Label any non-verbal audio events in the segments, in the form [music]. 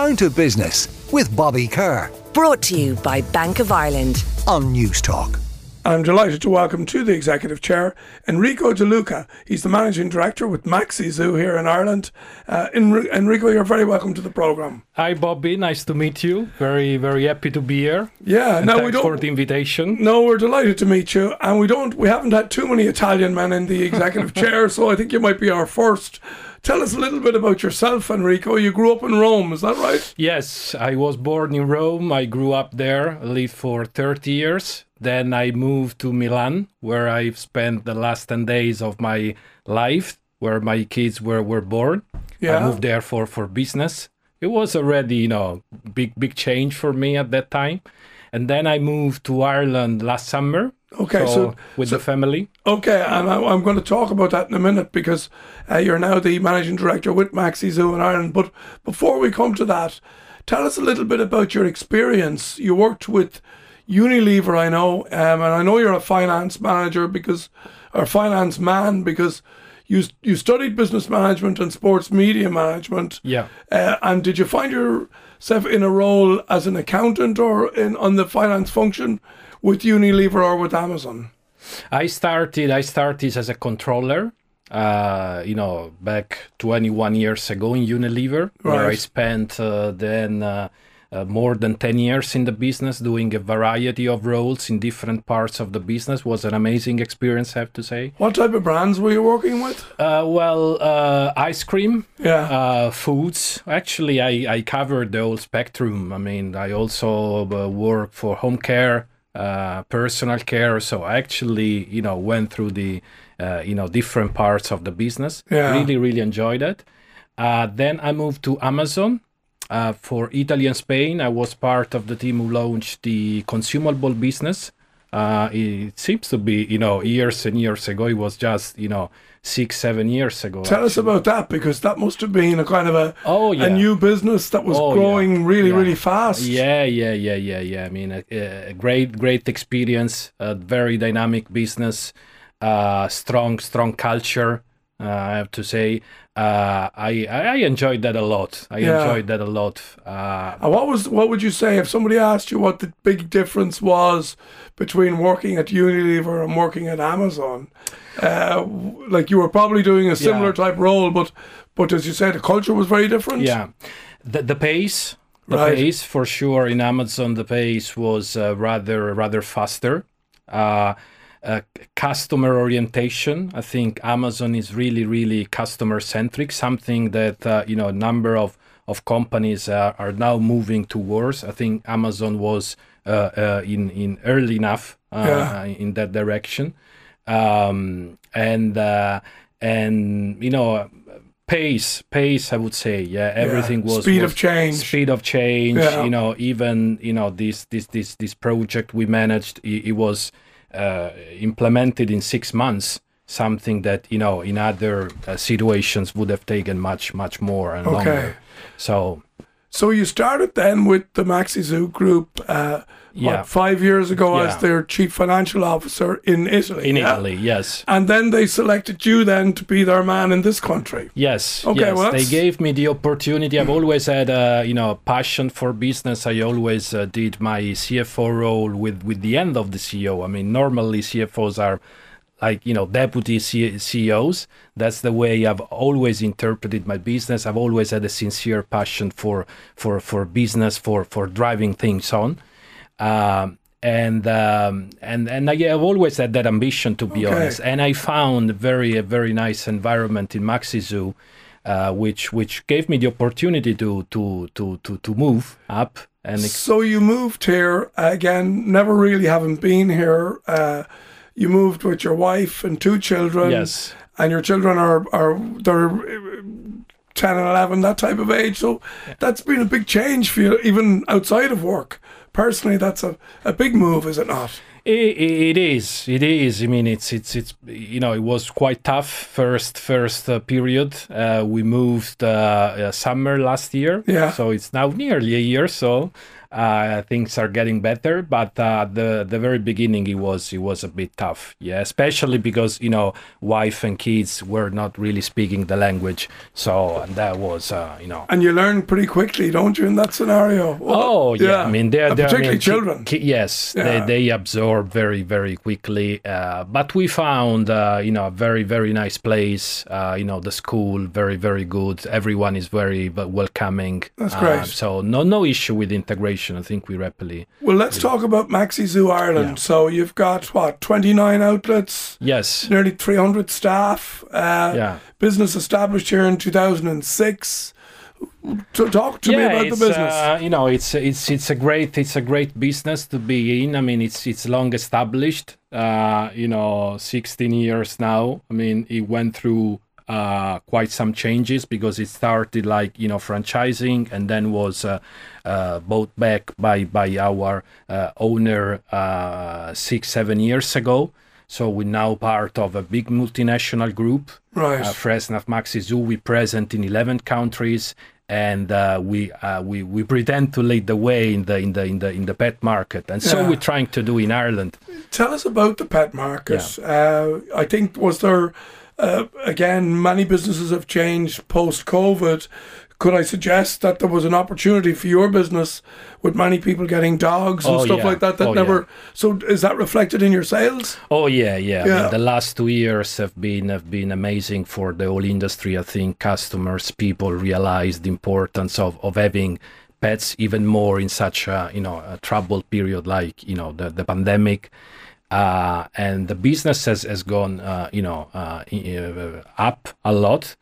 Down to Business with Bobby Kerr. Brought to you by Bank of Ireland on Newstalk. I'm delighted to welcome to the Executive Chair Enrico De Luca. He's the Managing Director with Maxi Zoo here in Ireland. Uh, Enrico, you're very welcome to the programme. Hi, Bobby. Nice to meet you. Very, very happy to be here. Yeah, and no, we don't for the invitation. No, we're delighted to meet you, and we don't, we haven't had too many Italian men in the Executive [laughs] Chair, so I think you might be our first. Tell us a little bit about yourself, Enrico. You grew up in Rome, is that right? Yes, I was born in Rome. I grew up there, lived for 30 years. Then I moved to Milan, where I've spent the last 10 days of my life, where my kids were, were born. Yeah. I moved there for, for business. It was already, you know, big, big change for me at that time. And then I moved to Ireland last summer. Okay, so, so with so, the family. Okay, and I, am going to talk about that in a minute because uh, you're now the managing director with Maxi Zoo in Ireland. But before we come to that, tell us a little bit about your experience. You worked with Unilever, I know, um, and I know you're a finance manager because, or finance man because you you studied business management and sports media management. Yeah. Uh, and did you find yourself in a role as an accountant or in on the finance function with Unilever or with Amazon? I started. I started as a controller. Uh, you know, back 21 years ago in Unilever, right. where I spent uh, then uh, more than 10 years in the business, doing a variety of roles in different parts of the business. Was an amazing experience, I have to say. What type of brands were you working with? Uh, well, uh, ice cream, yeah, uh, foods. Actually, I, I covered the whole spectrum. I mean, I also uh, work for home care, uh, personal care. So I actually, you know, went through the, you know, different parts of the business. Yeah. Really, really enjoyed it. then I moved to Amazon uh, for Italy and Spain, I was part of the team who launched the consumable business. Uh, it seems to be, you know, years and years ago. It was just, you know, six, seven years ago. Tell actually. us about that because that must have been a kind of a oh, yeah. a new business that was oh, growing yeah. really, yeah. really fast. Yeah, yeah, yeah, yeah, yeah. I mean, a, a great, great experience. A very dynamic business. Uh, strong, strong culture. Uh, I have to say, uh, I I enjoyed that a lot. I yeah. enjoyed that a lot. Uh, what was what would you say if somebody asked you what the big difference was between working at Unilever and working at Amazon? Uh, like you were probably doing a similar yeah. type role, but but as you said, the culture was very different. Yeah, the the pace. The right. pace, for sure, in Amazon, the pace was uh, rather rather faster. Uh, customer orientation. I think Amazon is really, really customer centric. Something that uh, you know a number of of companies uh, are now moving towards. I think Amazon was uh, uh, in in early enough uh, yeah. in that direction, um, and and you know pace pace i would say yeah everything yeah. was speed was of change speed of change yeah. you know even you know this this this this project we managed it, it was uh, implemented in six months something that you know in other uh, situations would have taken much much more and okay. longer so so you started then with the maxi zoo group uh, yeah. What, five years ago yeah. as their chief financial officer in Italy. In yeah? Italy, yes. And then they selected you then to be their man in this country. Yes. Okay. Yes. Well, they gave me the opportunity. I've always had a you know passion for business. I always uh, did my CFO role with with the end of the CEO. I mean, normally CFOs are like you know deputy C- CEOs. That's the way I've always interpreted my business. I've always had a sincere passion for for for business, for for driving things on. Um, and um, and and I, have always had that ambition to be okay. honest. And I found very a very nice environment in Maxi Zoo, uh, which which gave me the opportunity to to to to to move up. And so you moved here again, never really having been here. Uh, you moved with your wife and two children. Yes, and your children are are they're 10 and 11, that type of age. So yeah. that's been a big change for you, even outside of work personally, that's a, a big move, is it not? It, it is. It is. I mean, it's it's it's you know, it was quite tough first first uh, period. Uh, we moved uh, uh, summer last year, yeah. So it's now nearly a year. So uh, things are getting better, but uh, the the very beginning it was it was a bit tough. Yeah, especially because you know wife and kids were not really speaking the language, so that was uh, you know. And you learn pretty quickly, don't you, in that scenario? Well, Oh yeah, I mean they're, they're I particularly mean, children. ki- yes, Yeah. they they absorb very very quickly. Uh, but we found uh, you know a very very nice place. Uh, you know the school very very good. Everyone is very welcoming. That's Uh, great. so no no issue with integration. I think we rapidly. Well, let's talk about Maxi Zoo Ireland. Yeah. So you've got what, 29 outlets, Yes. nearly 300 staff. Uh, Yeah. Business established here in 2006. To talk to me about the it's, business. Uh, you know, it's it's it's a great it's a great business to be in. I mean, it's it's long established. Uh, you know, 16 years now. I mean, it went through uh, quite some changes because it started like you know franchising and then was uh, uh, bought back by by our uh, owner uh, six seven years ago. So we're now part of a big multinational group. Right. Uh, Fressnapf Maxi Zoo. We're present in 11 countries, and uh, we uh, we we pretend to lead the way in the in the in the in the pet market, and so Yeah. we're trying to do in Ireland. Tell us about the pet market. Uh, I think was there uh, again many businesses have changed post COVID. Could I suggest that there was an opportunity for your business with many people getting dogs and Oh, stuff yeah. like that that Oh, never yeah. so is that reflected in your sales? Oh yeah, yeah. I mean, the last two years have been have been amazing for the whole industry. I think customers, people realize the importance of, of having pets even more in such a you know a troubled period like you know the the pandemic. Uh, and the business has, has gone uh, you know uh, uh, up a lot.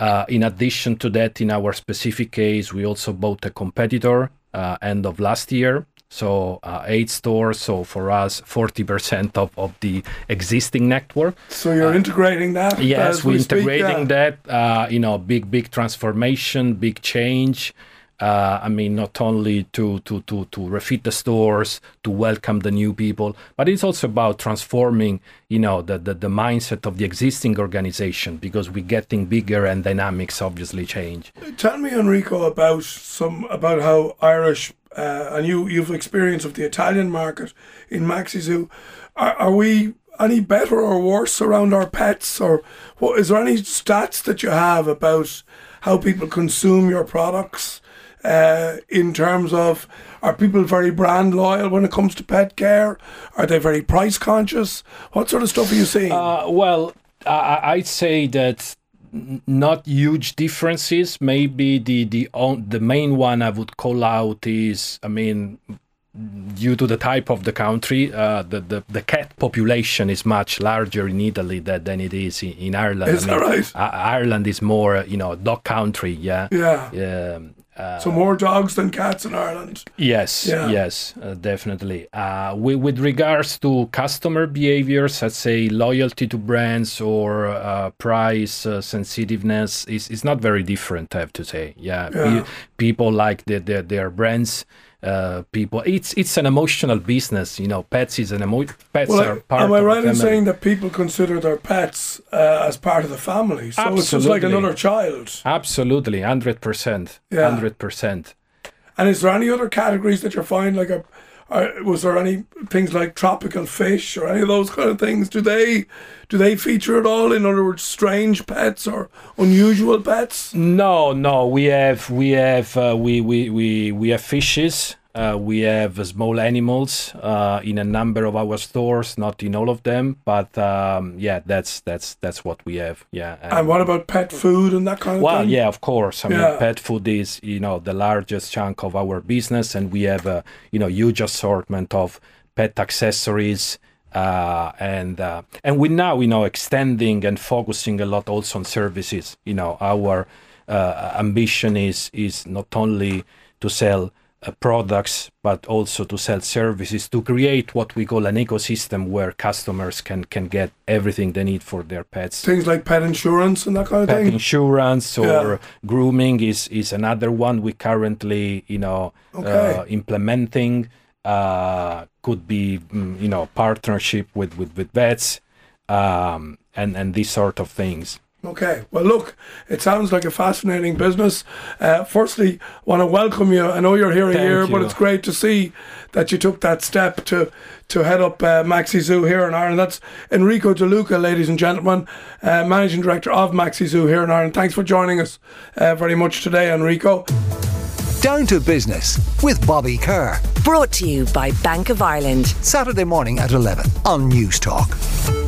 Uh, in addition to that, in our specific case, we also bought a competitor uh, end of last year. So uh, eight stores. So for us, forty percent of, of the existing network. So you're integrating that. Uh, Yes, we're we speak, integrating yeah. that. Uh, you know, big big transformation, big change. Uh, I mean, not only to, to, to, to refit the stores, to welcome the new people, but it's also about transforming, you know, the, the, the mindset of the existing organization because we're getting bigger and dynamics obviously change. Tell me, Enrico, about some about how Irish uh, and you you've experience of the Italian market in Maxi Zoo. Are, are we any better or worse around our pets, or what is there any stats that you have about how people consume your products? Uh, in terms of are people very brand loyal when it comes to pet care? Are they very price conscious? What sort of stuff are you seeing? Uh, well, I, I'd say that not huge differences. Maybe the the on, the main one I would call out is, I mean, due to the type of the country, uh, the, the the cat population is much larger in Italy than, than it is in, in Ireland. Is that right? I- Ireland is more, you know, a dog country. Yeah. yeah. Um, uh, So more dogs than cats in Ireland. Yes, Yeah. yes, uh, definitely. Uh, with, with regards to customer behaviors, I'd say loyalty to brands or uh, price uh, sensitiveness is, is not very different. I have to say, yeah, Yeah. Pe- people like their their, their brands. Uh, people, it's it's an emotional business. You know, pets is an emo- pets Well, are part am I right in saying that people consider their pets uh, as part of the family? So it's just like another child. Absolutely, hundred percent, hundred percent. And is there any other categories that you find like a? Or was there any things like tropical fish or any of those kind of things? Do they do they feature at all? In other words, strange pets or unusual pets? No, no, we have we have uh, we, we we we have fishes. Uh, we have small animals uh, in a number of our stores, not in all of them, but um, yeah, that's that's that's what we have. Yeah. And what about pet food and that kind of Well, thing? Well, yeah, of course. I Yeah. mean, pet food is you know the largest chunk of our business, and we have a you know huge assortment of pet accessories. Uh, and uh, and we now you know extending and focusing a lot also on services. You know, our uh, ambition is is not only to sell products but also to sell services to create what we call an ecosystem where customers can can get everything they need for their pets Things like pet insurance and that kind of pet thing. Pet insurance or Yeah. grooming is is another one we currently you know Okay. uh, implementing uh, could be mm, you know partnership with with, with vets um, and and these sort of things Okay. Well, look, it sounds like a fascinating business. Uh, firstly, want to welcome you. I know you're here a Thank year, but it's great to see that you took that step to to head up uh, Maxi Zoo here in Ireland. That's Enrico De Luca, ladies and gentlemen, uh, managing director of Maxi Zoo here in Ireland. Thanks for joining us uh, very much today, Enrico. Down to business with Bobby Kerr. Brought to you by Bank of Ireland. Saturday morning at 11 on Newstalk.